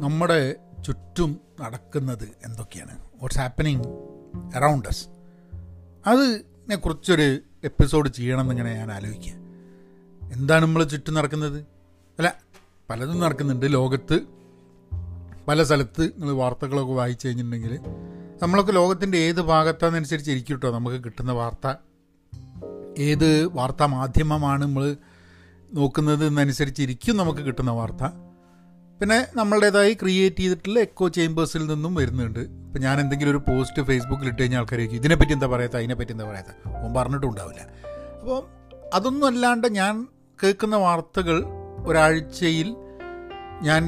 നമ്മുടെ ചുറ്റും നടക്കുന്നത് എന്തൊക്കെയാണ്? വാട്ട്സ് ഹാപ്പനിങ് അറൗണ്ട് അസ് അതിനെ കുറിച്ചൊരു എപ്പിസോഡ് ചെയ്യണമെന്നിങ്ങനെ ഞാൻ ആലോചിക്കുക. എന്താണ് നമ്മൾ ചുറ്റും നടക്കുന്നത്? അല്ല പലതും നടക്കുന്നുണ്ട്. ലോകത്ത് പല സ്ഥലത്ത് നിങ്ങൾ വാർത്തകളൊക്കെ വായിച്ചു കഴിഞ്ഞിട്ടുണ്ടെങ്കിൽ നമ്മളൊക്കെ ലോകത്തിന്റെ ഏത് ഭാഗത്താണെന്നനുസരിച്ച് ഇരിക്കും കേട്ടോ. നമുക്ക് കിട്ടുന്ന വാർത്ത. ഏത് വാർത്താ മാധ്യമമാണ് നമ്മൾ നോക്കുന്നത് എന്നനുസരിച്ച് ഇരിക്കും നമുക്ക് കിട്ടുന്ന വാർത്ത. പിന്നെ നമ്മളുടേതായി ക്രിയേറ്റ് ചെയ്തിട്ടുള്ള എക്കോ ചേമ്പേഴ്സിൽ നിന്നും വരുന്നുണ്ട്. ഇപ്പം ഞാൻ എന്തെങ്കിലും ഒരു പോസ്റ്റ് ഫേസ്ബുക്കിൽ ഇട്ട് കഴിഞ്ഞാൽ ആൾക്കാരേക്ക് ഇതിനെപ്പറ്റി എന്താ പറയാത്ത? അതിനെപ്പറ്റി എന്താ പറയാത്ത? ഓൻ പറഞ്ഞിട്ടുണ്ടാവില്ല അപ്പം അതൊന്നും അല്ലാണ്ട് ഞാൻ കേൾക്കുന്ന വാർത്തകൾ ഒരാഴ്ചയിൽ ഞാൻ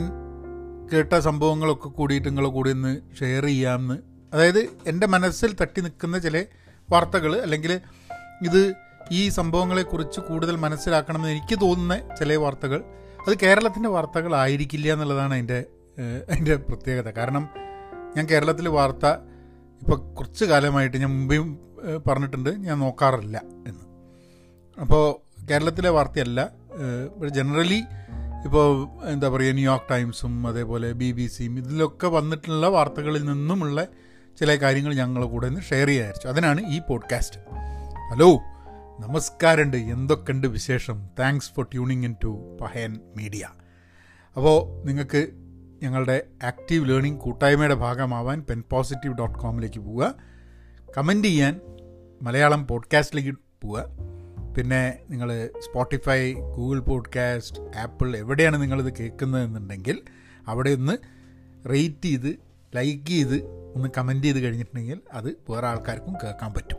കേട്ട സംഭവങ്ങളൊക്കെ കൂടിയിട്ട് നിങ്ങളെ കൂടി ഒന്ന് ഷെയർ ചെയ്യാമെന്ന് അതായത് എന്റെ മനസ്സിൽ തട്ടി നിൽക്കുന്ന ചില വാർത്തകൾ അല്ലെങ്കിൽ ഇത് ഈ സംഭവങ്ങളെക്കുറിച്ച് കൂടുതൽ മനസ്സിലാക്കണമെന്ന് എനിക്ക് തോന്നുന്ന ചില വാർത്തകൾ അത് കേരളത്തിന്റെ വാർത്തകളായിരിക്കില്ല എന്നുള്ളതാണ് അതിന്റെ അതിന്റെ പ്രത്യേകത. കാരണം ഞാൻ കേരളത്തിലെ വാർത്ത ഇപ്പോൾ കുറച്ച് കാലമായിട്ട് ഞാൻ മുമ്പേയും പറഞ്ഞിട്ടുണ്ട്. ഞാൻ നോക്കാറില്ല എന്ന്. അപ്പോൾ കേരളത്തിലെ വാർത്തയല്ല ജനറലി ഇപ്പോൾ എന്താ പറയുക ന്യൂയോർക്ക് ടൈംസും അതേപോലെ ബി ബി സിയും ഇതിലൊക്കെ വന്നിട്ടുള്ള വാർത്തകളിൽ നിന്നുമുള്ള ചില കാര്യങ്ങൾ ഞങ്ങളുടെ കൂടെ നിന്ന് ഷെയർ ചെയ്യാച്ചു അതിനാണ് ഈ പോഡ്കാസ്റ്റ്. ഹലോ? നമസ്കാരമുണ്ട്. എന്തൊക്കെയുണ്ട് വിശേഷം? Thanks for tuning in to Pahayan media അപ്പോൾ നിങ്ങൾക്ക് ഞങ്ങളുടെ ആക്റ്റീവ് ലേണിംഗ് കൂട്ടായ്മയുടെ ഭാഗമാവാൻ പെൻ പോസിറ്റീവ് ഡോട്ട് കോമിലേക്ക് പോവുക. കമന്റ് ചെയ്യാൻ മലയാളം പോഡ്കാസ്റ്റിലേക്ക് പോവുക. പിന്നെ നിങ്ങൾ സ്പോട്ടിഫൈ ഗൂഗിൾ പോഡ്കാസ്റ്റ് ആപ്പിൾ എവിടെയാണ് നിങ്ങളിത് കേൾക്കുന്നതെന്നുണ്ടെങ്കിൽ അവിടെ ഒന്ന് റേറ്റ് ചെയ്ത് ലൈക്ക് ചെയ്ത് ഒന്ന് കമന്റ് ചെയ്ത് കഴിഞ്ഞിട്ടുണ്ടെങ്കിൽ അത് വേറെ ആൾക്കാർക്കും കേൾക്കാൻ പറ്റും.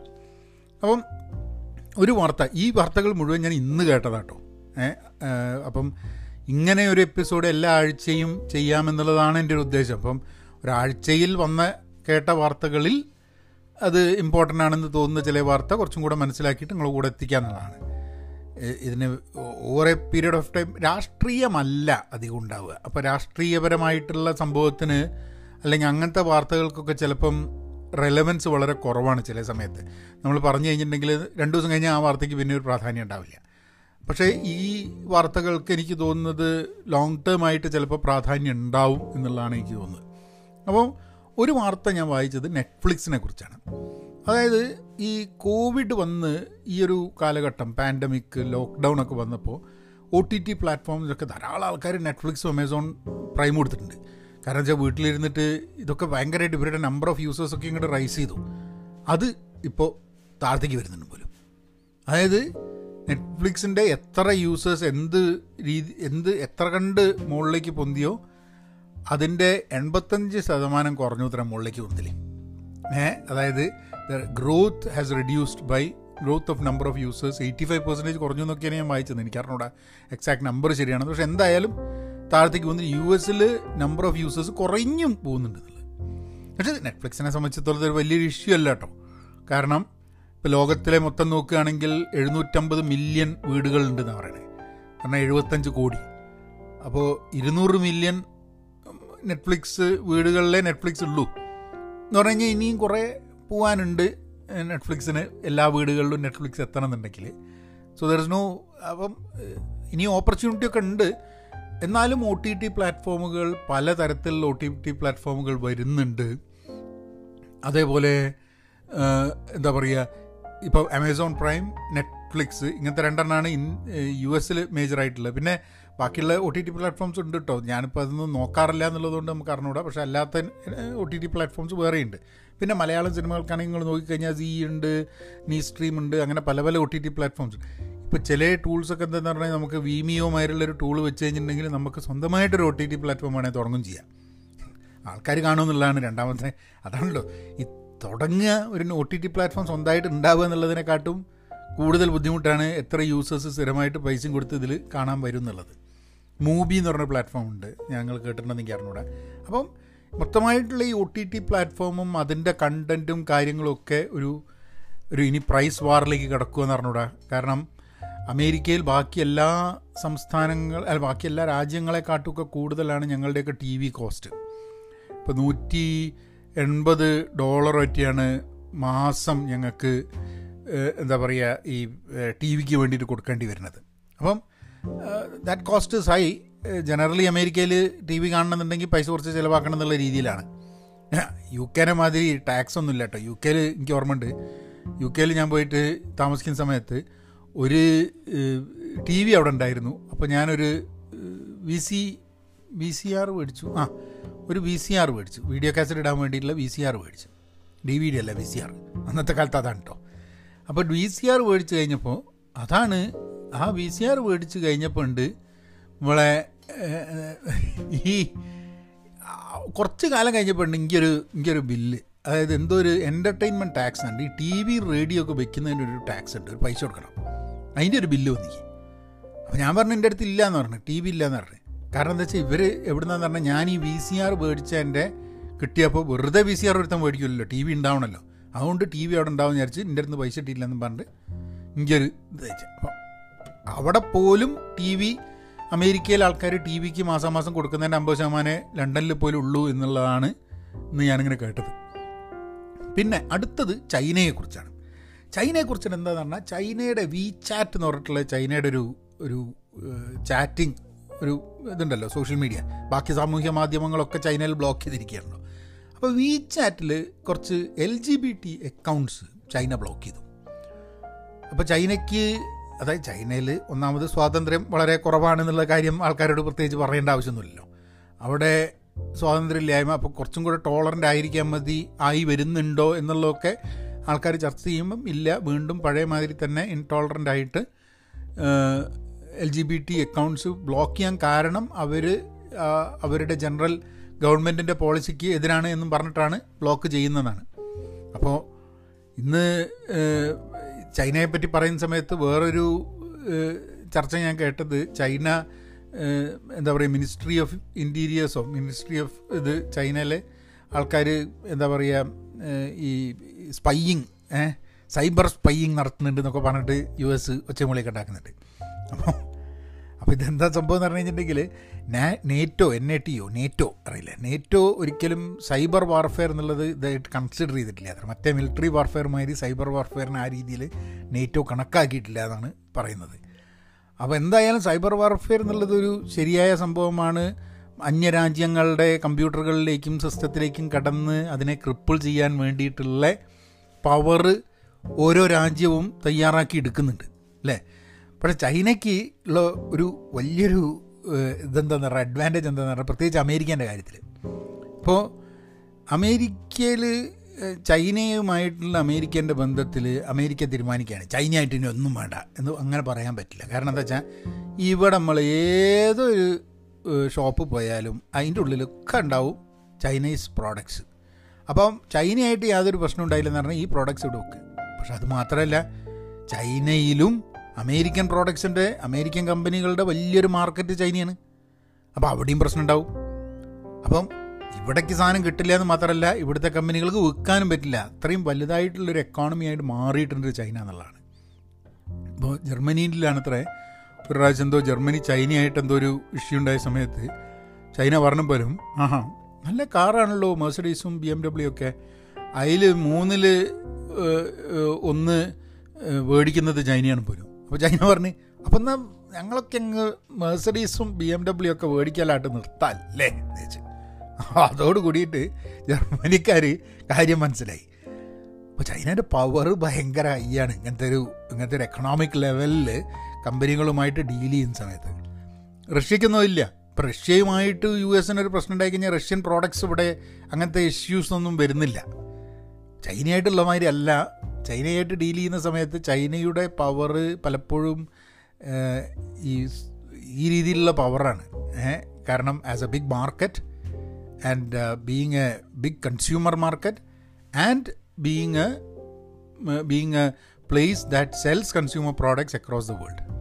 അപ്പം ഒരു വാർത്ത. ഈ വാർത്തകൾ മുഴുവൻ ഞാൻ ഇന്ന് കേട്ടതാട്ടോ അപ്പം ഇങ്ങനെ ഒരു എപ്പിസോഡ് എല്ലാ ആഴ്ചയും ചെയ്യാമെന്നുള്ളതാണ് എന്റെ ഒരു ഉദ്ദേശം. അപ്പം ഒരാഴ്ചയിൽ വന്ന കേട്ട വാർത്തകളിൽ അത് ഇമ്പോർട്ടന്റ് ആണെന്ന് തോന്നുന്ന ചില വാർത്ത കുറച്ചും കൂടെ മനസ്സിലാക്കിയിട്ട് നിങ്ങളുടെ കൂടെ എത്തിക്കുക എന്നുള്ളതാണ് ഇതിന് over a period of time രാഷ്ട്രീയമല്ല അധികം ഉണ്ടാവുക. അപ്പോൾ രാഷ്ട്രീയപരമായിട്ടുള്ള സംഭവത്തിന് അല്ലെങ്കിൽ അങ്ങനത്തെ വാർത്തകൾക്കൊക്കെ ചിലപ്പം റെലവൻസ് വളരെ കുറവാണ് ചില സമയത്ത്. നമ്മൾ പറഞ്ഞു കഴിഞ്ഞിട്ടുണ്ടെങ്കിൽ രണ്ട് ദിവസം കഴിഞ്ഞാൽ ആ വാർത്തയ്ക്ക് പിന്നെ ഒരു പ്രാധാന്യം ഉണ്ടാവില്ല. പക്ഷേ ഈ വാർത്തകൾക്ക് എനിക്ക് തോന്നുന്നത് ലോങ് ടേം ആയിട്ട് ചിലപ്പോൾ പ്രാധാന്യം ഉണ്ടാവും എന്നുള്ളതാണ് എനിക്ക് തോന്നുന്നത്. അപ്പോൾ ഒരു വാർത്ത ഞാൻ വായിച്ചത് നെറ്റ്ഫ്ലിക്സിനെ കുറിച്ചാണ്. അതായത് ഈ കോവിഡ് വന്ന് ഈ ഒരു കാലഘട്ടം പാൻഡമിക് ലോക്ക്ഡൗൺ ഒക്കെ വന്നപ്പോൾ ഒ ടി ടി പ്ലാറ്റ്ഫോമിലൊക്കെ ധാരാളം ആൾക്കാർ നെറ്റ്ഫ്ലിക്സും അമേസോൺ പ്രൈം കൊടുത്തിട്ടുണ്ട്. കാരണം വെച്ചാൽ വീട്ടിലിരുന്നിട്ട് ഇതൊക്കെ ഭയങ്കരമായിട്ട് ഇവരുടെ നമ്പർ ഓഫ് യൂസേഴ്സൊക്കെ ഇങ്ങോട്ട് റൈസ് ചെയ്തു. അത് ഇപ്പോൾ താഴത്തേക്ക് വരുന്നുണ്ട് പോലും. അതായത് നെറ്റ്ഫ്ലിക്സിന്റെ എത്ര യൂസേഴ്സ് എന്ത് രീതി എന്ത് എത്ര കണ്ട് മുകളിലേക്ക് പൊന്തിയോ അതിന്റെ എൺപത്തഞ്ച് ശതമാനം കുറഞ്ഞു ഇത്ര മുകളിലേക്ക് പൊന്തില്ലേ. ഏ അതായത് growth has reduced by growth of number of users eighty five percentage കുറഞ്ഞു എന്നൊക്കെയാണ് ഞാൻ വായിച്ചത്. എനിക്ക് അറിഞ്ഞൂടാ എക്സാക്ട് നമ്പർ ശരിയാണ് പക്ഷെ എന്തായാലും താഴത്തേക്ക് പോകുന്നത് യു എസിൽ നമ്പർ ഓഫ് യൂസേഴ്സ് കുറഞ്ഞും പോകുന്നുണ്ട് എന്നുള്ളത് പക്ഷേ നെറ്റ്ഫ്ലിക്സിനെ സംബന്ധിച്ചിടത്തോളം ഒരു വലിയൊരു ഇഷ്യൂ അല്ല കേട്ടോ. കാരണം ഇപ്പോൾ ലോകത്തിലെ മൊത്തം നോക്കുകയാണെങ്കിൽ എഴുന്നൂറ്റമ്പത് മില്യൺ വീടുകളുണ്ടെന്നാണ് പറയണേ. കാരണം എഴുപത്തഞ്ച് കോടി. അപ്പോൾ ഇരുന്നൂറ് മില്യൺ നെറ്റ്ഫ്ലിക്സ് വീടുകളിലെ നെറ്റ്ഫ്ലിക്സ് ഉള്ളൂ. എന്ന് പറഞ്ഞു കഴിഞ്ഞാൽ ഇനിയും കുറേ പോകാനുണ്ട് നെറ്റ്ഫ്ലിക്സിന് എല്ലാ വീടുകളിലും നെറ്റ്ഫ്ലിക്സ് എത്തണം എന്നുണ്ടെങ്കിൽ സോ ദർ ഇസ് നോ അപ്പം ഇനിയും ഓപ്പർച്യൂണിറ്റി ഒക്കെ ഉണ്ട്. എന്നാലും ഒ ടി ടി പ്ലാറ്റ്ഫോമുകൾ പലതരത്തിലുള്ള ഒ ടി ടി പ്ലാറ്റ്ഫോമുകൾ വരുന്നുണ്ട്. അതേപോലെ എന്താ പറയുക ഇപ്പോൾ അമേസോൺ പ്രൈം നെറ്റ്ഫ്ലിക്സ് ഇങ്ങനത്തെ രണ്ടെണ്ണമാണ് ഇൻ യു എസിൽ മേജറായിട്ടുള്ളത്. പിന്നെ ബാക്കിയുള്ള ഒ ടി ടി പ്ലാറ്റ്ഫോംസ് ഉണ്ട് കേട്ടോ ഞാനിപ്പോൾ അതൊന്നും നോക്കാറില്ല എന്നുള്ളതുകൊണ്ട് നമുക്ക് അറിഞ്ഞുകൂടാ. പക്ഷേ അല്ലാത്ത ഒ ടി ടി പ്ലാറ്റ്ഫോംസ് വേറെയുണ്ട്. പിന്നെ മലയാളം സിനിമകൾക്കാണെങ്കിൽ നിങ്ങൾ നോക്കിക്കഴിഞ്ഞാൽ സീ ഉണ്ട് നീ സ്ട്രീം ഉണ്ട് അങ്ങനെ പല പല ഒ ടി ടി പ്ലാറ്റ്ഫോംസ് ഇപ്പോൾ ചില ടൂൾസൊക്കെ എന്താണെന്ന് പറഞ്ഞാൽ നമുക്ക് വീമിയോ മാതിരിയുള്ളൊരു ടൂൾ വെച്ച് കഴിഞ്ഞിട്ടുണ്ടെങ്കിൽ നമുക്ക് സ്വന്തമായിട്ടൊരു ഒ ടി ടി പ്ലാറ്റ്ഫോം വേണമെങ്കിൽ തുടങ്ങും ചെയ്യാം. ആൾക്കാർ കാണുമെന്നുള്ളതാണ് രണ്ടാമത്തെ. അതാണല്ലോ ഈ തുടങ്ങുക ഒരു ഒ ടി ടി പ്ലാറ്റ്ഫോം സ്വന്തമായിട്ട് ഉണ്ടാവുക എന്നുള്ളതിനെക്കാട്ടും കൂടുതൽ ബുദ്ധിമുട്ടാണ് എത്ര യൂസേഴ്സ് സ്ഥിരമായിട്ട് പൈസയും കൊടുത്ത് ഇതിൽ കാണാൻ വരും എന്നുള്ളത്. മൂബി എന്ന് പറഞ്ഞ പ്ലാറ്റ്ഫോം ഉണ്ട് ഞങ്ങൾ കേട്ടിട്ടുണ്ടെന്ന് എനിക്ക് അറിഞ്ഞൂടാ. അപ്പം മൊത്തമായിട്ടുള്ള ഈ ഒ ടി ടി പ്ലാറ്റ്ഫോമും അതിന്റെ കണ്ടന്റും കാര്യങ്ങളും ഒക്കെ ഒരു ഒരു ഇനി പ്രൈസ് വാറിലേക്ക് കിടക്കുക എന്ന് അറിഞ്ഞൂടാ. കാരണം അമേരിക്കയിൽ ബാക്കി എല്ലാ സംസ്ഥാനങ്ങൾ അല്ല ബാക്കി എല്ലാ രാജ്യങ്ങളെക്കാട്ടുമൊക്കെ കൂടുതലാണ് ഞങ്ങളുടെയൊക്കെ ടി വി കോസ്റ്റ്. ഇപ്പോൾ നൂറ്റി എൺപത് ഡോളർ പറ്റിയാണ് മാസം ഞങ്ങൾക്ക് എന്താ പറയുക ഈ ടി വിക്ക് വേണ്ടിയിട്ട് കൊടുക്കേണ്ടി വരുന്നത്. അപ്പം ദാറ്റ് കോസ്റ്റ് ഹൈ ജനറലി അമേരിക്കയിൽ ടി വി കാണണമെന്നുണ്ടെങ്കിൽ പൈസ കുറച്ച് ചിലവാക്കണം എന്നുള്ള രീതിയിലാണ്. യു കെനെ മാതിരി ടാക്സ് ഒന്നും ഇല്ല കേട്ടോ. യു കെയിൽ എനിക്ക് ഓർമ്മയുണ്ട്. യു കെയിൽ ഞാൻ പോയിട്ട് താമസിക്കുന്ന സമയത്ത് ഒരു ടി വി അവിടെ ഉണ്ടായിരുന്നു. അപ്പോൾ ഞാനൊരു V C V C R മേടിച്ചു. ആ ഒരു വി സി ആർ മേടിച്ചു. വീഡിയോ കാസറ്റ് ഇടാൻ വേണ്ടിയിട്ടുള്ള വി സി ആർ മേടിച്ചു. ഡി വി ഡി അല്ല വി സി ആർ അന്നത്തെ കാലത്ത് അതാണ് കേട്ടോ അപ്പോൾ വി സി ആർ മേടിച്ചു കഴിഞ്ഞപ്പോൾ അതാണ് ആ വി സി ആർ മേടിച്ചു കഴിഞ്ഞപ്പോൾ ഉണ്ട് നമ്മളെ ഈ കുറച്ച് കാലം കഴിഞ്ഞപ്പോൾ ഉണ്ട് എനിക്കൊരു എനിക്കൊരു ബില്ല്. അതായത് എന്തോ ഒരു എന്റർടൈൻമെന്റ് ടാക്സ് ഉണ്ട് ഈ ടി വി റേഡിയോ ഒക്കെ വെക്കുന്നതിന് ഒരു ടാക്സ് ഉണ്ട്. ഒരു പൈസ കൊടുക്കണം. അതിന്റെ ഒരു ബില്ല് വന്നിക്ക് അപ്പോൾ ഞാൻ പറഞ്ഞു എന്റെ അടുത്ത് ഇല്ല എന്ന് പറഞ്ഞു. ടി വി ഇല്ലയെന്ന് പറഞ്ഞു. കാരണം എന്താ വെച്ചാൽ ഇവർ എവിടുന്നാന്ന് പറഞ്ഞാൽ ഞാൻ ഈ വി സി ആർ മേടിച്ച എന്റെ കിട്ടിയപ്പോൾ വെറുതെ വി സി ആർ ഒരുത്തം മേടിക്കില്ലല്ലോ ടി വി ഉണ്ടാവണമല്ലോ അതുകൊണ്ട് ടി വി അവിടെ ഉണ്ടാവും വിചാരിച്ച് എന്റെ അടുത്ത് പൈസ ഇട്ടില്ലെന്ന് പറഞ്ഞിട്ട് എനിക്കൊരു ഇത് അപ്പോൾ അവിടെ പോലും ടി വി അമേരിക്കയിലെ ആൾക്കാർ ടി വിക്ക് മാസാമാസം കൊടുക്കുന്നതിന്റെ അമ്പത് ശതമാനം ലണ്ടനിൽ പോലും ഉള്ളൂ എന്നുള്ളതാണ് ഇന്ന് ഞാനിങ്ങനെ കേട്ടത്. പിന്നെ അടുത്തത് ചൈനയെക്കുറിച്ചാണ്. ചൈനയെക്കുറിച്ച് എന്താണെന്ന് പറഞ്ഞാൽ ചൈനയുടെ വി ചാറ്റ് എന്ന് പറഞ്ഞിട്ടുള്ള ചൈനയുടെ ഒരു ഒരു ചാറ്റിംഗ് ഒരു ഇതുണ്ടല്ലോ സോഷ്യൽ മീഡിയ ബാക്കി സാമൂഹ്യ മാധ്യമങ്ങളൊക്കെ ചൈനയിൽ ബ്ലോക്ക് ചെയ്തിരിക്കുകയാണല്ലോ. അപ്പോൾ വി ചാറ്റിൽ കുറച്ച് L G B T accounts China block ചെയ്തു. അപ്പോൾ ചൈനയ്ക്ക് അതായത് ചൈനയിൽ ഒന്നാമത് സ്വാതന്ത്ര്യം വളരെ കുറവാണെന്നുള്ള കാര്യം ആൾക്കാരോട് പ്രത്യേകിച്ച് പറയേണ്ട ആവശ്യമൊന്നുമില്ലല്ലോ. അവിടെ സ്വാതന്ത്ര്യമില്ലായ്മ അപ്പോൾ കുറച്ചും കൂടെ ടോളറന്റ് ആയിരിക്കാൻ മതി ആയി വരുന്നുണ്ടോ എന്നുള്ളതൊക്കെ ആൾക്കാർ ചർച്ച ചെയ്യുമ്പം ഇല്ല. വീണ്ടും പഴയ മാതിരി തന്നെ ഇൻടോളറന്റ് ആയിട്ട് L G B T accounts block ചെയ്യാൻ കാരണം അവർ അവരുടെ ജനറൽ ഗവൺമെന്റിന്റെ പോളിസിക്ക് എതിരാണ് എന്നും പറഞ്ഞിട്ടാണ് ബ്ലോക്ക് ചെയ്യുന്നതാണ്. അപ്പോൾ ഇന്ന് ചൈനയെ പറ്റി പറയുന്ന സമയത്ത് വേറൊരു ചർച്ച ഞാൻ കേട്ടത് ചൈന എന്താ പറയുക മിനിസ്ട്രി ഓഫ് ഇന്റീരിയേഴ്സോ മിനിസ്ട്രി ഓഫ് ഇത് ചൈനയിലെ ആൾക്കാർ എന്താ പറയുക ഈ സ്പൈയിങ് സൈബർ സ്പൈയിങ് നടത്തുന്നുണ്ട് എന്നൊക്കെ പറഞ്ഞിട്ട് യു എസ് ഒച്ചമൂളിയൊക്കെ ഉണ്ടാക്കുന്നുണ്ട്. അപ്പോൾ അപ്പോൾ ഇതെന്താ സംഭവം എന്ന് പറഞ്ഞു കഴിഞ്ഞിട്ടുണ്ടെങ്കിൽ NATO N A T O NATO അറിയില്ല? നേറ്റോ ഒരിക്കലും സൈബർ വാർഫെയർ എന്നുള്ളത് ഇതായിട്ട് കൺസിഡർ ചെയ്തിട്ടില്ല. അത്ര മറ്റേ മിലിറ്ററി വാർഫെയർ മാതിരി സൈബർ വാർഫെയറിന് ആ രീതിയിൽ നേറ്റോ കണക്കാക്കിയിട്ടില്ല എന്നാണ് പറയുന്നത്. അപ്പോൾ എന്തായാലും സൈബർ വാർഫെയർ എന്നുള്ളത് ഒരു ശരിയായ സംഭവമാണ്. അന്യരാജ്യങ്ങളുടെ കമ്പ്യൂട്ടറുകളിലേക്കും സിസ്റ്റത്തിലേക്കും കടന്ന് അതിനെ ക്രിപ്പിൾ ചെയ്യാൻ വേണ്ടിയിട്ടുള്ള പവർ ഓരോ രാജ്യവും തയ്യാറാക്കി എടുക്കുന്നുണ്ട് അല്ലേ? പക്ഷേ ചൈനയ്ക്ക് ഉള്ള ഒരു വലിയൊരു ഇതെന്താന്ന് പറയുക അഡ്വാന്റേജ് എന്താണെന്ന് പറയുക പ്രത്യേകിച്ച് അമേരിക്കേന്റെ കാര്യത്തിൽ ഇപ്പോൾ അമേരിക്കയിൽ ചൈനയുമായിട്ടുള്ള അമേരിക്കന്റെ ബന്ധത്തിൽ അമേരിക്ക തീരുമാനിക്കുകയാണ്. ചൈനയായിട്ട് ഇനി ഒന്നും വേണ്ട എന്ന് അങ്ങനെ പറയാൻ പറ്റില്ല. കാരണം എന്താ വെച്ചാൽ ഇവിടെ നമ്മൾ ഏതൊരു ഷോപ്പ് പോയാലും അതിന്റെ ഉള്ളിലൊക്കെ ഉണ്ടാവും ചൈനീസ് പ്രോഡക്ട്സ് അപ്പം ചൈനയായിട്ട് യാതൊരു പ്രശ്നം ഉണ്ടായില്ലെന്ന് പറഞ്ഞാൽ ഈ പ്രോഡക്ട്സ് ഇവിടെ വെക്കുക പക്ഷെ അത് മാത്രമല്ല ചൈനയിലും അമേരിക്കൻ പ്രോഡക്ട്സിന്റെ അമേരിക്കൻ കമ്പനികളുടെ വലിയൊരു മാർക്കറ്റ് ചൈനയാണ്. അപ്പോൾ അവിടെയും പ്രശ്നം ഉണ്ടാവും. അപ്പം ഇവിടേക്ക് സാധനം കിട്ടില്ല എന്ന് മാത്രമല്ല ഇവിടുത്തെ കമ്പനികൾക്ക് വിൽക്കാനും പറ്റില്ല. അത്രയും വലുതായിട്ടുള്ളൊരു എക്കോണമി ആയിട്ട് മാറിയിട്ടുണ്ട് ചൈന എന്നുള്ളതാണ്. ഇപ്പോൾ ജർമ്മനിയിലാണ് അത്ര ഒരു പ്രാവശ്യം എന്തോ ജർമ്മനി ചൈനയായിട്ട് എന്തോ ഒരു ഇഷ്യൂ ഉണ്ടായ സമയത്ത് ചൈന പറഞ്ഞ പോലും ആഹാ നല്ല കാറാണല്ലോ മെഴ്സഡീസും ബി എം ഡബ്ല്യു ഒക്കെ അതിൽ മൂന്നിൽ ഒന്ന് മേടിക്കുന്നത് ചൈനയാണ് പോലും. അപ്പോൾ ചൈന പറഞ്ഞ് അപ്പം എന്നാൽ ഞങ്ങളൊക്കെ അങ്ങ് മെഴ്സഡീസും ബി എം ഡബ്ല്യു ഒക്കെ മേടിക്കലായിട്ട് നിർത്താല്ലേ എന്ന് വെച്ച് അതോട് കൂടിയിട്ട് ജർമ്മനിക്കാർ കാര്യം മനസ്സിലായി. അപ്പോൾ ചൈനയുടെ പവർ ഭയങ്കര ഹൈയാണ് ഇങ്ങനത്തെ ഒരു ഇങ്ങനത്തെ ഒരു എക്കണോമിക് ലെവലിൽ കമ്പനികളുമായിട്ട് ഡീൽ ചെയ്യുന്ന സമയത്ത്. റഷ്യക്കൊന്നും ഇല്ല. ഇപ്പോൾ റഷ്യയുമായിട്ട് യു ഒരു പ്രശ്നം ഉണ്ടായി കഴിഞ്ഞാൽ റഷ്യൻ പ്രോഡക്ട്സ് ഇവിടെ അങ്ങനത്തെ ഇഷ്യൂസ് ഒന്നും വരുന്നില്ല. ചൈനയായിട്ടുള്ള മാതിരി അല്ല. ചൈനയായിട്ട് ഡീൽ ചെയ്യുന്ന സമയത്ത് ചൈനയുടെ പവർ പലപ്പോഴും ഈ ഈ രീതിയിലുള്ള പവറാണ് കാരണം as a big market and being a big consumer market and being a being a place that sells consumer products across the world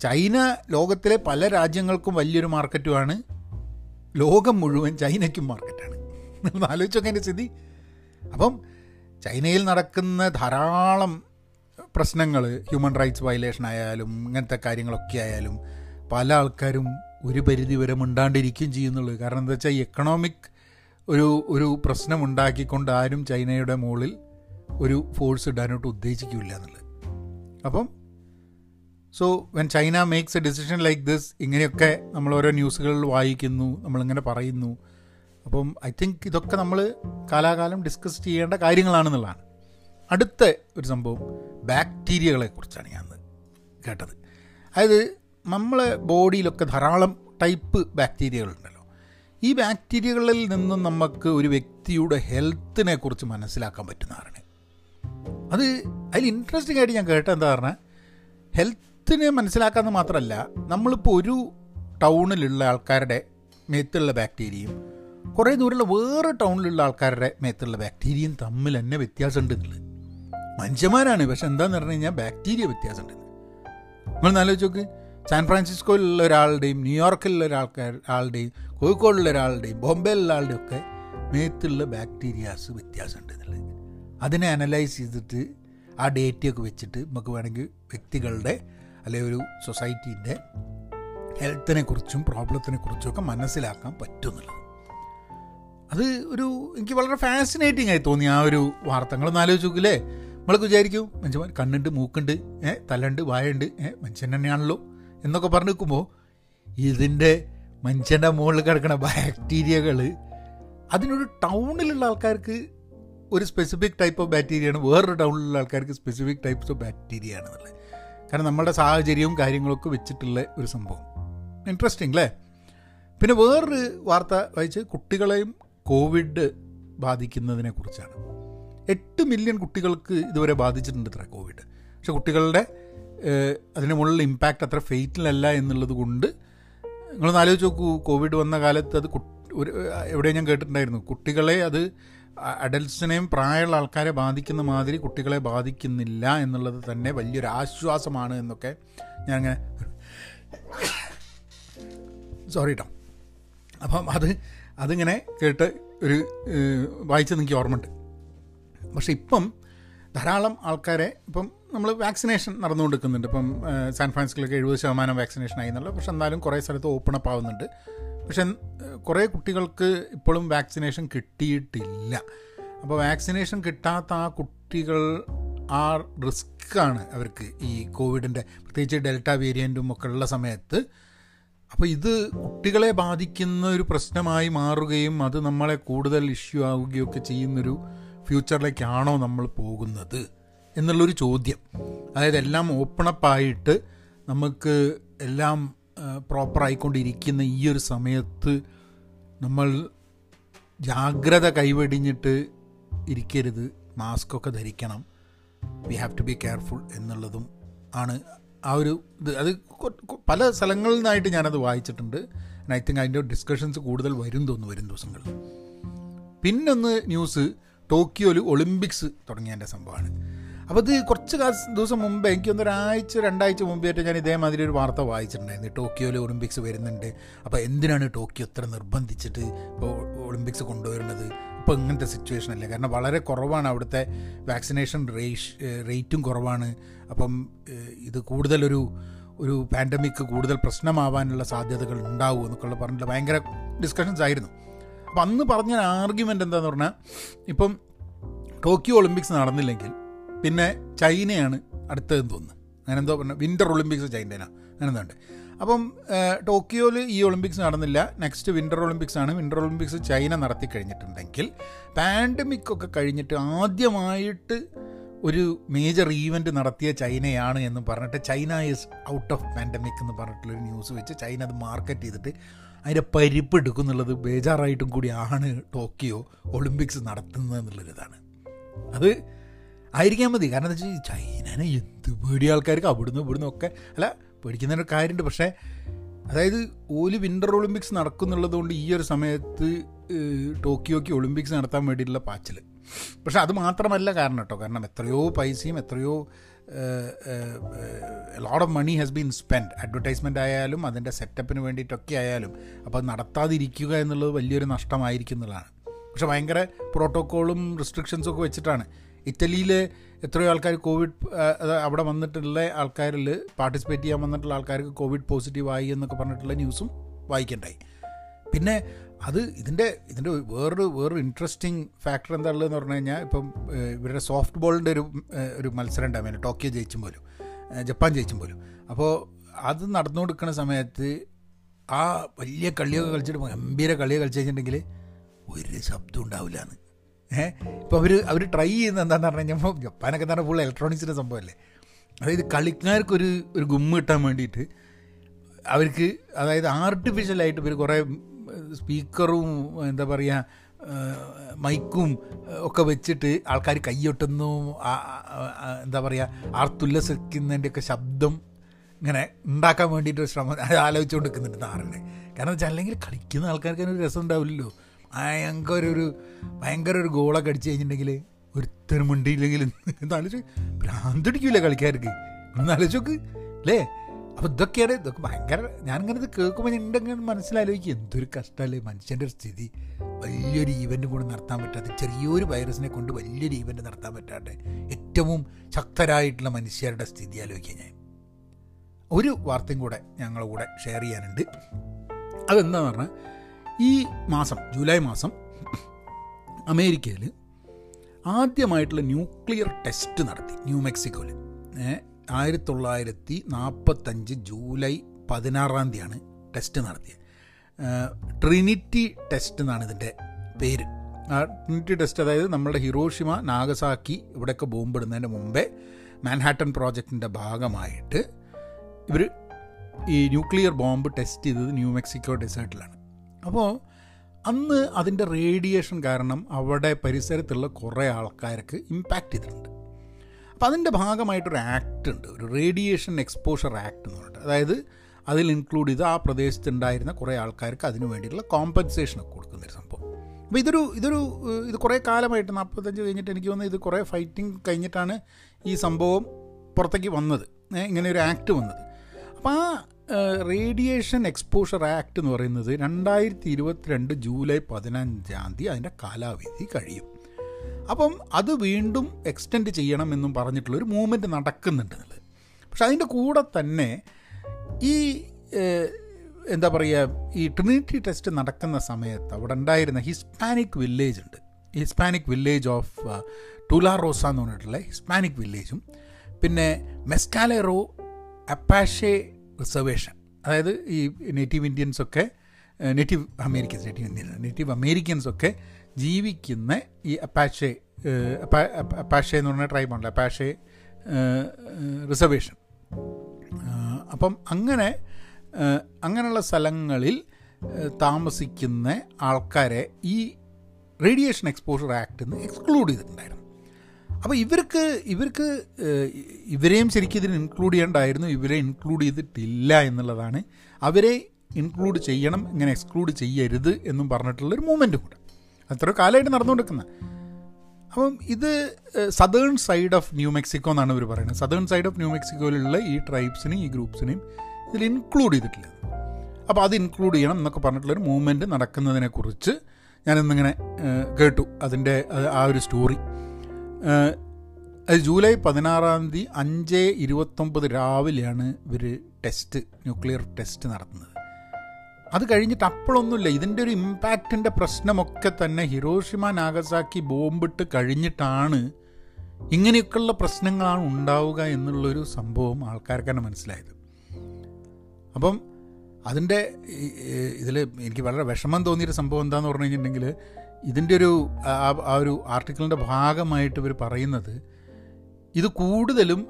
China ലോകത്തിലെ പല രാജ്യങ്ങൾക്കും വലിയൊരു മാർക്കറ്റുമാണ്. ലോകം മുഴുവൻ ചൈനയ്ക്കും മാർക്കറ്റാണ്. നമ്മൾ ആലോചിച്ചൊക്കെ എന്റെ സ്ഥിതി. അപ്പം ചൈനയിൽ നടക്കുന്ന ധാരാളം പ്രശ്നങ്ങൾ ഹ്യൂമൻ റൈറ്റ്സ് വയലേഷൻ ആയാലും ഇങ്ങനത്തെ കാര്യങ്ങളൊക്കെ ആയാലും പല ആൾക്കാരും ഒരു പരിധി വരെ മിണ്ടാണ്ടിരിക്കുകയും ചെയ്യുന്നുള്ളൂ കാരണം എന്താ വെച്ചാൽ എക്കണോമിക് ഒരു ഒരു പ്രശ്നം ഉണ്ടാക്കിക്കൊണ്ട് ആരും ചൈനയുടെ മുകളിൽ ഒരു ഫോഴ്സ് ഇടാനോട്ട് ഉദ്ദേശിക്കില്ല എന്നുള്ളത്. അപ്പം so when China makes a decision like this ഇങ്ങനെയൊക്കെ നമ്മൾ ഓരോ ന്യൂസുകളിൽ വായിക്കുന്നു നമ്മളിങ്ങനെ പറയുന്നു. അപ്പം ഐ തിങ്ക് ഇതൊക്കെ നമ്മൾ കാലാകാലം ഡിസ്കസ് ചെയ്യേണ്ട കാര്യങ്ങളാണെന്നുള്ളതാണ്. അടുത്ത ഒരു സംഭവം ബാക്ടീരിയകളെ കുറിച്ചാണ് ഞാൻ കേട്ടത്. അതായത് നമ്മളെ ബോഡിയിലൊക്കെ ധാരാളം ടൈപ്പ് ബാക്ടീരിയകളുണ്ടല്ലോ. ഈ ബാക്ടീരിയകളിൽ നിന്നും നമുക്ക് ഒരു വ്യക്തിയുടെ ഹെൽത്തിനെ കുറിച്ച് മനസ്സിലാക്കാൻ പറ്റുന്നതാണ് അത് അതിൽ ഇൻട്രസ്റ്റിംഗ് ആയിട്ട് ഞാൻ കേട്ട എന്താ പറഞ്ഞാൽ ഹെൽത്തിനെ മനസ്സിലാക്കാമെന്ന് മാത്രമല്ല നമ്മളിപ്പോൾ ഒരു ടൗണിലുള്ള ആൾക്കാരുടെ മേത്തുള്ള ബാക്ടീരിയയും കുറേ ദൂരമുള്ള വേറെ ടൗണിലുള്ള ആൾക്കാരുടെ മേത്തുള്ള ബാക്ടീരിയയും തമ്മിൽ തന്നെ വ്യത്യാസമുണ്ട് എന്നുള്ളത്. മനുഷ്യന്മാരാണ് പക്ഷെ എന്താന്ന് പറഞ്ഞു കഴിഞ്ഞാൽ ബാക്ടീരിയ വ്യത്യാസമുണ്ട്. നിങ്ങൾ നാലോചിച്ച് നോക്ക്. സാൻ ഫ്രാൻസിസ്കോയിലുള്ള ഒരാളുടെയും ന്യൂയോർക്കിലുള്ള ഒരാൾക്കാർ ആളുടെയും കോഴിക്കോടുള്ള ഒരാളുടെയും ബോംബെയിലുള്ള ആളുടെയും ഒക്കെ മേത്തുള്ള ബാക്ടീരിയാസ് വ്യത്യാസമുണ്ട് എന്നുള്ളത്. അതിനെ അനലൈസ് ചെയ്തിട്ട് ആ ഡേറ്റയൊക്കെ വെച്ചിട്ട് നമുക്ക് വേണമെങ്കിൽ വ്യക്തികളുടെ അല്ലെങ്കിൽ ഒരു സൊസൈറ്റീന്റെ ഹെൽത്തിനെ കുറിച്ചും പ്രോബ്ലത്തിനെ കുറിച്ചും ഒക്കെ മനസ്സിലാക്കാൻ പറ്റും എന്നുള്ളത്. അത് ഒരു എനിക്ക് വളരെ ഫാസിനേറ്റിംഗ് ആയി തോന്നി ആ ഒരു വാർത്തകളൊന്നും ആലോചിച്ച് നോക്കില്ലേ നമ്മളൊക്കെ വിചാരിക്കും മനുഷ്യന്മാർ കണ്ണുണ്ട് മൂക്കുണ്ട് ഏഹ് തലണ്ട് വായുണ്ട് ഏഹ് മനുഷ്യൻ തന്നെയാണല്ലോ. എന്നൊക്കെ പറഞ്ഞു നിൽക്കുമ്പോൾ ഇതിന്റെ മനുഷ്യന്റെ മുകളിൽ കിടക്കുന്ന ബാക്ടീരിയകൾ അതിനൊരു ടൗണിലുള്ള ആൾക്കാർക്ക് ഒരു സ്പെസിഫിക് ടൈപ്പ് ഓഫ് ബാക്ടീരിയയാണ് വേറൊരു ടൗണിലുള്ള ആൾക്കാർക്ക് സ്പെസിഫിക് ടൈപ്സ് ഓഫ് ബാക്ടീരിയ ആണെന്നുള്ളത്. കാരണം നമ്മുടെ സാഹചര്യവും കാര്യങ്ങളൊക്കെ വെച്ചിട്ടുള്ള ഒരു സംഭവം. ഇൻട്രസ്റ്റിംഗ് അല്ലേ പിന്നെ വേറൊരു വാർത്ത വായിച്ച് കുട്ടികളെയും കോവിഡ് ബാധിക്കുന്നതിനെ കുറിച്ചാണ്. എട്ട് മില്യൺ കുട്ടികൾക്ക് ഇതുവരെ ബാധിച്ചിട്ടുണ്ട് ഇത്ര കോവിഡ് പക്ഷെ കുട്ടികളുടെ അതിന് മുകളിൽ ഇമ്പാക്റ്റ് അത്ര ഫെയ്റ്റിലല്ല എന്നുള്ളത് കൊണ്ട് നിങ്ങളൊന്ന് ആലോചിച്ച് നോക്കൂ കോവിഡ് വന്ന കാലത്ത് അത് ഒരു എവിടെ ഞാൻ കേട്ടിട്ടുണ്ടായിരുന്നു. കുട്ടികളെ അത് അഡൽസിനെയും പ്രായമുള്ള ആൾക്കാരെ ബാധിക്കുന്ന മാതിരി കുട്ടികളെ ബാധിക്കുന്നില്ല എന്നുള്ളത് തന്നെ വലിയൊരു ആശ്വാസമാണ് എന്നൊക്കെ ഞാൻ അങ്ങനെ സോറി കേട്ടോ അപ്പം അത് അതിങ്ങനെ കേട്ട് ഒരു വായിച്ചത് എനിക്ക് ഓർമ്മയുണ്ട്. പക്ഷെ ഇപ്പം ധാരാളം ആൾക്കാരെ ഇപ്പം നമ്മൾ വാക്സിനേഷൻ നടന്നുകൊണ്ടിരിക്കുന്നുണ്ട്. ഇപ്പം സാൻ ഫ്രാൻസിസ്കോയിലൊക്കെ എഴുപത് ശതമാനം വാക്സിനേഷൻ ആയി എന്നുള്ള പക്ഷെ എന്നാലും കുറേ സ്ഥലത്ത് ഓപ്പൺ അപ്പ് ആവുന്നുണ്ട്. പക്ഷെ കുറേ കുട്ടികൾക്ക് ഇപ്പോഴും വാക്സിനേഷൻ കിട്ടിയിട്ടില്ല. അപ്പോൾ വാക്സിനേഷൻ കിട്ടാത്ത ആ കുട്ടികൾ ആ റിസ്ക്കാണ് അവർക്ക് ഈ കോവിഡിന്റെ പ്രത്യേകിച്ച് ഡെൽറ്റ വേരിയന്റും ഒക്കെ ഉള്ള സമയത്ത്. അപ്പോൾ ഇത് കുട്ടികളെ ബാധിക്കുന്ന ഒരു പ്രശ്നമായി മാറുകയും അത് നമ്മളെ കൂടുതൽ ഇഷ്യൂ ആവുകയും ഒക്കെ ചെയ്യുന്നൊരു ഫ്യൂച്ചറിലേക്കാണോ നമ്മൾ പോകുന്നത്? എന്നുള്ളൊരു ചോദ്യം. അതായത് എല്ലാം ആയിട്ട് നമുക്ക് എല്ലാം പ്രോപ്പറായിക്കൊണ്ടിരിക്കുന്ന ഈ ഒരു സമയത്ത് നമ്മൾ ജാഗ്രത കൈവെടിഞ്ഞിട്ട് ഇരിക്കരുത്. മാസ്കൊക്കെ ധരിക്കണം. We have to be careful എന്നുള്ളതും ആണ് ആ ഒരു ഇത്. അത് പല സ്ഥലങ്ങളിൽ നിന്നായിട്ട് ഞാനത് വായിച്ചിട്ടുണ്ട്. ഐ തിങ്ക് അതിന്റെ ഡിസ്കഷൻസ് കൂടുതൽ വരും തോന്നുന്നു വരും ദിവസങ്ങളിൽ. പിന്നൊന്ന് ന്യൂസ് ടോക്കിയോയിൽ ഒളിമ്പിക്സ് തുടങ്ങിയതിന്റെ സംഭവമാണ്. അപ്പോൾ ഇത് കുറച്ച് ദിവസം മുമ്പ് എനിക്ക് ഒന്നൊരാഴ്ച രണ്ടാഴ്ച മുമ്പായിട്ട് ഞാൻ ഇതേമാതിരി ഒരു വാർത്ത വായിച്ചിട്ടുണ്ടായിരുന്നു. ടോക്കിയോയിൽ ഒളിമ്പിക്സ് വരുന്നുണ്ട്. അപ്പോൾ എന്തിനാണ് ടോക്കിയോ ഇത്ര നിർബന്ധിച്ചിട്ട് ഇപ്പോൾ ഒളിമ്പിക്സ് കൊണ്ടുവരുന്നത്? ഇപ്പോൾ ഇങ്ങനത്തെ സിറ്റുവേഷൻ അല്ലേ? കാരണം വളരെ കുറവാണ് അവിടുത്തെ വാക്സിനേഷൻ റേഷ് റേറ്റും കുറവാണ്. അപ്പം ഇത് കൂടുതലൊരു ഒരു പാൻഡമിക് കൂടുതൽ പ്രശ്നമാവാനുള്ള സാധ്യതകൾ ഉണ്ടാവും എന്നൊക്കെയുള്ള പറഞ്ഞിട്ട് ഭയങ്കര ഡിസ്കഷൻസ് ആയിരുന്നു. അപ്പം അന്ന് പറഞ്ഞ ആർഗ്യുമെന്റ് എന്താണെന്ന് പറഞ്ഞാൽ ഇപ്പം ടോക്കിയോ ഒളിമ്പിക്സ് നടന്നില്ലെങ്കിൽ പിന്നെ ചൈനയാണ് അടുത്തതെന്ന് തോന്നുന്നു. അങ്ങനെ എന്തോ പറഞ്ഞു വിന്റർ ഒളിമ്പിക്സ് ചൈനയാണ് അങ്ങനെ എന്തുണ്ട് അപ്പം ടോക്കിയോയിൽ ഈ ഒളിമ്പിക്സ് നടന്നില്ല. നെക്സ്റ്റ് വിന്റർ ഒളിമ്പിക്സ് ആണ്. വിന്റർ ഒളിമ്പിക്സ് ചൈന നടത്തി കഴിഞ്ഞിട്ടുണ്ടെങ്കിൽ പാൻഡമിക് ഒക്കെ കഴിഞ്ഞിട്ട് ആദ്യമായിട്ട് ഒരു മേജർ ഈവന്റ് നടത്തിയ ചൈനയാണ് എന്ന് പറഞ്ഞിട്ട് China is out of pandemic എന്ന് പറഞ്ഞിട്ടുള്ളൊരു ന്യൂസ് വെച്ച് ചൈന അത് മാർക്കറ്റ് ചെയ്തിട്ട് അതിന്റെ പരിപ്പ് എടുക്കുന്നുള്ളത് ബേജാറായിട്ടും കൂടിയാണ് ടോക്കിയോ ഒളിമ്പിക്സ് നടത്തുന്നത് എന്നുള്ളൊരിതാണ്. അത് ആയിരിക്കാൻ മതി. കാരണം എന്താ വെച്ചാൽ ചൈനനെ എന്ത് പേടിയ ആൾക്കാർക്ക്. അവിടുന്ന് ഇവിടുന്ന് ഒക്കെ അല്ല പേടിക്കുന്നതിന്റെ കാര്യമുണ്ട്. പക്ഷേ അതായത് ഓൽ വിന്റർ ഒളിമ്പിക്സ് നടക്കുന്നുള്ളത് കൊണ്ട് ഈ ഒരു സമയത്ത് ടോക്കിയോക്ക് ഒളിമ്പിക്സ് നടത്താൻ വേണ്ടിയിട്ടുള്ള പാച്ചിൽ പക്ഷെ അത് മാത്രമല്ല കാരണം കേട്ടോ. കാരണം എത്രയോ പൈസയും എത്രയോ load of money has been spend advertisement ആയാലും അതിന്റെ സെറ്റപ്പിന് വേണ്ടിയിട്ടൊക്കെ ആയാലും അപ്പോൾ നടത്താതിരിക്കുക എന്നുള്ളത് വലിയൊരു നഷ്ടമായിരിക്കും പക്ഷെ ഭയങ്കര പ്രോട്ടോക്കോളും റെസ്ട്രിക്ഷൻസും ഒക്കെ വെച്ചിട്ടാണ്. ഇറ്റലിയിൽ എത്രയോ ആൾക്കാർ കോവിഡ് അവിടെ വന്നിട്ടുള്ള ആൾക്കാരിൽ പാർട്ടിസിപ്പേറ്റ് ചെയ്യാൻ വന്നിട്ടുള്ള ആൾക്കാർക്ക് കോവിഡ് പോസിറ്റീവ് ആയി എന്നൊക്കെ പറഞ്ഞിട്ടുള്ള ന്യൂസും വായിക്കണ്ടായി. പിന്നെ അത് ഇതിന്റെ ഇതിന്റെ വേറൊരു വേറൊരു ഇൻട്രസ്റ്റിംഗ് ഫാക്ടർ എന്താ ഉള്ളതെന്ന് പറഞ്ഞു കഴിഞ്ഞാൽ ഇപ്പം ഇവരുടെ സോഫ്റ്റ് ബോളിന്റെ ഒരു ഒരു മത്സരം ഉണ്ടായിരുന്നു ടോക്കിയോ ജയിച്ചും പോലും ജപ്പാൻ ജയിച്ചും പോലും. അപ്പോൾ അത് നടന്നു കൊടുക്കുന്ന സമയത്ത് ആ വലിയ കളിയൊക്കെ കളിച്ചിട്ട് ഗംഭീര കളിയൊക്കെ കളിച്ച് കഴിഞ്ഞിട്ടുണ്ടെങ്കിൽ ഒരു ശബ്ദം ഉണ്ടാവില്ല എന്ന് ഏഹ് ഇപ്പോൾ അവർ അവർ ട്രൈ ചെയ്യുന്നത് എന്താണെന്ന് പറഞ്ഞു കഴിഞ്ഞപ്പോൾ ജപ്പാനൊക്കെ എന്ന് പറഞ്ഞാൽ ഫുൾ ഇലക്ട്രോണിക്സിന്റെ സംഭവമല്ലേ അതായത് കളിക്കാർക്കൊരു ഒരു ഗുമ്മ കിട്ടാൻ വേണ്ടിയിട്ട് അവർക്ക് അതായത് ആർട്ടിഫിഷ്യലായിട്ട് ഇവർ കുറേ സ്പീക്കറും എന്താ പറയുക മൈക്കും ഒക്കെ വെച്ചിട്ട് ആൾക്കാർ കൈയൊട്ടുന്നു എന്താ പറയുക ആർത്തുല്ലസിക്കുന്നതിന്റെയൊക്കെ ശബ്ദം ഇങ്ങനെ ഉണ്ടാക്കാൻ വേണ്ടിയിട്ട് ശ്രമം ആലോചിച്ചുകൊണ്ട് നിൽക്കുന്നുണ്ട് നാറിനെ. കാരണം വെച്ചാൽ അല്ലെങ്കിൽ കളിക്കുന്ന ആൾക്കാർക്ക് ഒരു രസം ഉണ്ടാവില്ലല്ലോ. ഭയങ്കര ഒരു ഭയങ്കര ഒരു ഗോളൊക്കെ അടിച്ചു കഴിഞ്ഞിട്ടുണ്ടെങ്കിൽ ഒരുത്തരും മുണ്ടിയില്ലെങ്കിൽ എന്നാലോചിച്ച് ഭ്രാന്തടിക്കില്ല കളിക്കാർക്ക് എന്നാലോചിച്ചോക്ക് അല്ലേ അപ്പോൾ ഇതൊക്കെയാണ് ഇതൊക്കെ ഭയങ്കര ഞാനിങ്ങനെ ഇത് കേൾക്കുമ്പോൾ ഉണ്ടെങ്കിൽ മനസ്സിലാലോചിക്കും. എന്തൊരു കഷ്ടമല്ലേ മനുഷ്യന്റെ ഒരു സ്ഥിതി. വലിയൊരു ഈവന്റ് കൂടെ നടത്താൻ പറ്റാതെ ചെറിയൊരു വൈറസിനെ കൊണ്ട് വലിയൊരു ഈവന്റ് നടത്താൻ പറ്റാതെ ഏറ്റവും ശക്തരായിട്ടുള്ള മനുഷ്യരുടെ സ്ഥിതി ആലോചിക്കുക ഞാൻ. ഒരു വാർത്തയും കൂടെ ഞങ്ങളുടെ കൂടെ ഷെയർ ചെയ്യാനുണ്ട്. അതെന്താണെന്ന് പറഞ്ഞാൽ ഈ മാസം ജൂലൈ മാസം അമേരിക്കയിൽ ആദ്യമായിട്ടുള്ള ന്യൂക്ലിയർ ടെസ്റ്റ് നടത്തി ന്യൂ മെക്സിക്കോയിൽ. ആയിരത്തി തൊള്ളായിരത്തി നാൽപ്പത്തഞ്ച് ജൂലൈ പതിനാറാം തീയതിയാണ് ടെസ്റ്റ് നടത്തിയത്. ട്രിനിറ്റി ടെസ്റ്റ് എന്നാണ് ഇതിന്റെ പേര്. ആ ട്രിനിറ്റി ടെസ്റ്റ് അതായത് നമ്മുടെ ഹിറോഷിമ നാഗസാക്കി ഇവിടെയൊക്കെ ബോംബിടുന്നതിന് മുമ്പേ മാൻഹാട്ടൻ പ്രോജക്റ്റിന്റെ ഭാഗമായിട്ട് ഇവർ ഈ ന്യൂക്ലിയർ ബോംബ് ടെസ്റ്റ് ചെയ്തത് ന്യൂ മെക്സിക്കോ ഡെസേർട്ടിലാണ്. അപ്പോൾ അന്ന് അതിന്റെ റേഡിയേഷൻ കാരണം അവിടെ പരിസരത്തുള്ള കുറേ ആൾക്കാർക്ക് ഇമ്പാക്റ്റ് ചെയ്തിട്ടുണ്ട്. അപ്പോൾ അതിന്റെ ഭാഗമായിട്ടൊരു ആക്ട് ഉണ്ട്. ഒരു റേഡിയേഷൻ എക്സ്പോഷർ ആക്ട് എന്ന് പറഞ്ഞിട്ട്. അതായത് അതിൽ ഇൻക്ലൂഡ് ചെയ്ത് ആ പ്രദേശത്തുണ്ടായിരുന്ന കുറേ ആൾക്കാർക്ക് അതിന് വേണ്ടിയിട്ടുള്ള കോമ്പൻസേഷനൊക്കെ കൊടുക്കുന്നൊരു സംഭവം. അപ്പോൾ ഇതൊരു ഇതൊരു ഇത് കുറേ കാലമായിട്ട് നാൽപ്പത്തഞ്ച് കഴിഞ്ഞിട്ട് എനിക്ക് തോന്നുന്നു ഇത് കുറേ ഫൈറ്റിംഗ് കഴിഞ്ഞിട്ടാണ് ഈ സംഭവം പുറത്തേക്ക് വന്നത്. ഇങ്ങനെ ഒരു ആക്ട് വന്നത്. അപ്പോൾ ആ റേഡിയേഷൻ എക്സ്പോഷർ ആക്ട് എന്ന് പറയുന്നത് രണ്ടായിരത്തി ഇരുപത്തിരണ്ട് ജൂലൈ പതിനഞ്ചാം തീയതി അതിന്റെ കാലാവധി കഴിയും. അപ്പം അത് വീണ്ടും എക്സ്റ്റെൻഡ് ചെയ്യണം എന്നും പറഞ്ഞിട്ടുള്ളൊരു മൂവ്മെന്റ് നടക്കുന്നുണ്ട് എന്നുള്ളത്. പക്ഷെ അതിന്റെ കൂടെ തന്നെ ഈ എന്താ പറയുക ഈ ട്രിനിറ്റി ടെസ്റ്റ് നടക്കുന്ന സമയത്ത് അവിടെ ഉണ്ടായിരുന്ന ഹിസ്പാനിക് വില്ലേജ് ഉണ്ട്. ഹിസ്പാനിക് വില്ലേജ് ഓഫ് ടുലാറോസ എന്ന് പറഞ്ഞിട്ടുള്ള ഹിസ്പാനിക് വില്ലേജും പിന്നെ മെസ്കാലെറോ അപ്പാഷെ റിസർവേഷൻ. അതായത് ഈ native ഇന്ത്യൻസൊക്കെ native Americans native Indian native അമേരിക്കൻസൊക്കെ ജീവിക്കുന്ന ഈ അപ്പാഷെ അപ്പാഷെ എന്ന് പറഞ്ഞ ട്രൈബുണ്ട് അപ്പാഷെ റിസർവേഷൻ അപ്പം അങ്ങനെ അങ്ങനെയുള്ള സ്ഥലങ്ങളിൽ താമസിക്കുന്ന ആൾക്കാരെ ഈ റേഡിയേഷൻ എക്സ്പോഷർ ആക്ട് നിന്ന് എക്സ്ക്ലൂഡ് ചെയ്തിട്ടുണ്ടായിരുന്നു. അപ്പോൾ ഇവർക്ക് ഇവർക്ക് ഇവരെയും ശരിക്കും ഇതിന് ഇൻക്ലൂഡ് ചെയ്യേണ്ടായിരുന്നു ഇവരെ ഇൻക്ലൂഡ് ചെയ്തിട്ടില്ല എന്നുള്ളതാണ്. അവരെ ഇൻക്ലൂഡ് ചെയ്യണം ഇങ്ങനെ എക്സ്ക്ലൂഡ് ചെയ്യരുത് എന്നും പറഞ്ഞിട്ടുള്ളൊരു മൂവ്മെന്റും കൂടെ. അത്ര കാലമായിട്ട് നടന്നുകൊണ്ടിരിക്കുന്നത് അപ്പം ഇത് southern side of New Mexico എന്നാണ് ഇവർ പറയുന്നത്. സദേൺ സൈഡ് ഓഫ് ന്യൂ മെക്സിക്കോയിലുള്ള ഈ ട്രൈബ്സിനെയും ഈ ഗ്രൂപ്പ്സിനെയും ഇതിൽ ഇൻക്ലൂഡ് ചെയ്തിട്ടില്ല. അപ്പോൾ അത് ഇൻക്ലൂഡ് ചെയ്യണം എന്നൊക്കെ പറഞ്ഞിട്ടുള്ളൊരു മൂവ്മെന്റ് നടക്കുന്നതിനെക്കുറിച്ച് ഞാനിന്നിങ്ങനെ കേട്ടു. അതിന്റെ ആ ഒരു സ്റ്റോറി ജൂലൈ പതിനാറാം തീയതി അഞ്ച് ഇരുപത്തൊമ്പത് രാവിലെയാണ് ഇവർ ടെസ്റ്റ് ന്യൂക്ലിയർ ടെസ്റ്റ് നടത്തുന്നത്. അത് കഴിഞ്ഞിട്ട് അപ്പോഴൊന്നുമില്ല. ഇതിന്റെ ഒരു ഇമ്പാക്റ്റിന്റെ പ്രശ്നമൊക്കെ തന്നെ ഹിരോഷിമ നാഗസാക്കി ബോംബിട്ട് കഴിഞ്ഞിട്ടാണ് ഇങ്ങനെയൊക്കെയുള്ള പ്രശ്നങ്ങളാണ് ഉണ്ടാവുക എന്നുള്ളൊരു സംഭവം ആൾക്കാർക്ക് തന്നെ മനസ്സിലായത്. അപ്പം അതിന്റെ ഇതിൽ എനിക്ക് വളരെ വിഷമം തോന്നിയൊരു സംഭവം എന്താണെന്ന് പറഞ്ഞു കഴിഞ്ഞിട്ടുണ്ടെങ്കിൽ ഇതിന്റെ ഒരു ആ ഒരു ആർട്ടിക്കിളിന്റെ ഭാഗമായിട്ട് ഇവർ പറയുന്നത് ഇത് കൂടുതലും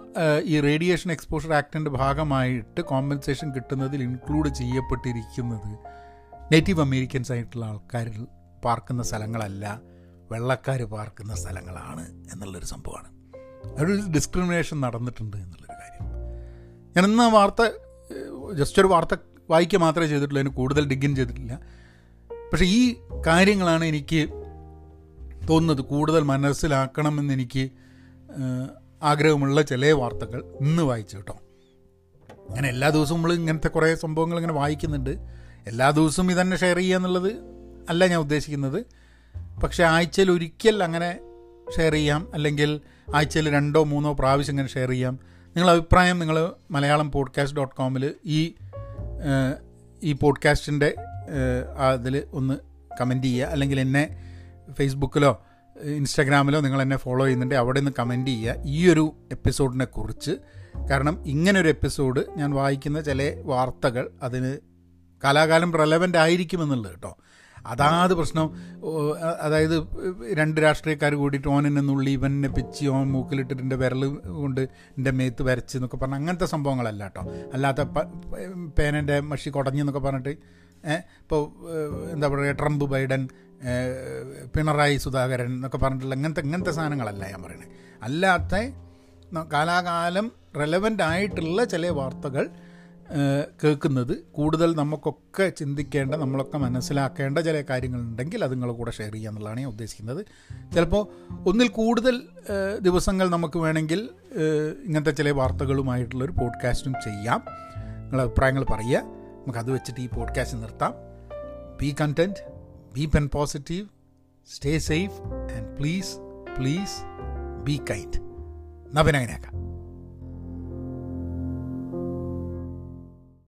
ഈ റേഡിയേഷൻ എക്സ്പോഷർ ആക്ടിന്റെ ഭാഗമായിട്ട് കോമ്പൻസേഷൻ കിട്ടുന്നതിൽ ഇൻക്ലൂഡ് ചെയ്യപ്പെട്ടിരിക്കുന്നത് നേറ്റീവ് അമേരിക്കൻസ് ആയിട്ടുള്ള ആൾക്കാരിൽ പാർക്കുന്ന സ്ഥലങ്ങളല്ല വെള്ളക്കാർ പാർക്കുന്ന സ്ഥലങ്ങളാണ് എന്നുള്ളൊരു സംഭവമാണ്. ഒരു ഡിസ്ക്രിമിനേഷൻ നടന്നിട്ടുണ്ട് എന്നുള്ളൊരു കാര്യം. ഞാനെന്ന വാർത്ത ജസ്റ്റ് ഒരു വാർത്ത വായിക്കുക മാത്രമേ ചെയ്തിട്ടുള്ളൂ അതിന് കൂടുതൽ ഡിഗിൻ ചെയ്തിട്ടില്ല. പക്ഷേ ഈ കാര്യങ്ങളാണ് എനിക്ക് തോന്നുന്നത് കൂടുതൽ മനസ്സിലാക്കണമെന്ന് എനിക്ക് ആഗ്രഹമുള്ള ചില വാർത്തകൾ ഇന്ന് വായിച്ചു കേട്ടോ. അങ്ങനെ എല്ലാ ദിവസവും നമ്മൾ ഇങ്ങനത്തെ കുറേ സംഭവങ്ങൾ ഇങ്ങനെ വായിക്കുന്നുണ്ട്. എല്ലാ ദിവസവും ഇതന്നെ ഷെയർ ചെയ്യുക എന്നുള്ളത് അല്ല ഞാൻ ഉദ്ദേശിക്കുന്നത്. പക്ഷേ ആഴ്ചയിൽ ഒരിക്കൽ അങ്ങനെ ഷെയർ ചെയ്യാം. അല്ലെങ്കിൽ ആഴ്ചയിൽ രണ്ടോ മൂന്നോ പ്രാവശ്യം ഇങ്ങനെ ഷെയർ ചെയ്യാം. നിങ്ങളുടെ അഭിപ്രായം നിങ്ങൾ മലയാളം പോഡ്കാസ്റ്റ് ഡോട്ട് കോമിൽ ഈ ഈ പോഡ്കാസ്റ്റിന്റെ അതിൽ ഒന്ന് കമന്റ് ചെയ്യുക. അല്ലെങ്കിൽ എന്നെ ഫേസ്ബുക്കിലോ ഇൻസ്റ്റാഗ്രാമിലോ നിങ്ങൾ എന്നെ ഫോളോ ചെയ്യുന്നുണ്ട് അവിടെ നിന്ന് കമന്റ് ചെയ്യുക. ഈ ഒരു എപ്പിസോഡിനെ കുറിച്ച്. കാരണം ഇങ്ങനൊരു എപ്പിസോഡ് ഞാൻ വായിക്കുന്ന ചില വാർത്തകൾ അതിന് കാലാകാലം റെലവന്റ് ആയിരിക്കുമെന്നുള്ളത് കേട്ടോ. അതാത് പ്രശ്നം. അതായത് രണ്ട് രാഷ്ട്രീയക്കാർ കൂടിയിട്ട് ഓൻ എന്നെ നുള്ളി ഇവനെ പിച്ച് ഓൻ മൂക്കിലിട്ടിട്ട് എന്റെ വിരൽ കൊണ്ട് എന്റെ മേത്ത് വരച്ച് എന്നൊക്കെ പറഞ്ഞ അങ്ങനത്തെ സംഭവങ്ങളല്ല കേട്ടോ. അല്ലാത്ത പേനന്റെ മഷി കുടഞ്ഞെന്നൊക്കെ പറഞ്ഞിട്ട് ഇപ്പോൾ എന്താ പറയുക ട്രംപ് ബൈഡൻ പിണറായി സുധാകരൻ എന്നൊക്കെ പറഞ്ഞിട്ടുള്ള ഇങ്ങനത്തെ ഇങ്ങനത്തെ സാധനങ്ങളല്ല ഞാൻ പറയുന്നത് അല്ലാത്ത കാലാകാലം റെലവന്റ് ആയിട്ടുള്ള ചില വാർത്തകൾ കേൾക്കുന്നത് കൂടുതൽ നമുക്കൊക്കെ ചിന്തിക്കേണ്ട നമ്മളൊക്കെ മനസ്സിലാക്കേണ്ട ചില കാര്യങ്ങളുണ്ടെങ്കിൽ അത് നിങ്ങളുടെ കൂടെ ഷെയർ ചെയ്യുക എന്നുള്ളതാണ് ഞാൻ ഉദ്ദേശിക്കുന്നത്. ചിലപ്പോൾ ഒന്നിൽ കൂടുതൽ ദിവസങ്ങൾ നമുക്ക് വേണമെങ്കിൽ ഇങ്ങനത്തെ ചില വാർത്തകളുമായിട്ടുള്ളൊരു പോഡ്കാസ്റ്റും ചെയ്യാം. നിങ്ങളുടെ അഭിപ്രായങ്ങൾ പറയുക. നമുക്കത് വെച്ചിട്ട് ഈ പോഡ്കാസ്റ്റ് നിർത്താം. Be content be pen positive stay safe and please please be kind എന്നാൽ പിന്നെ അങ്ങനെയാക്കാം.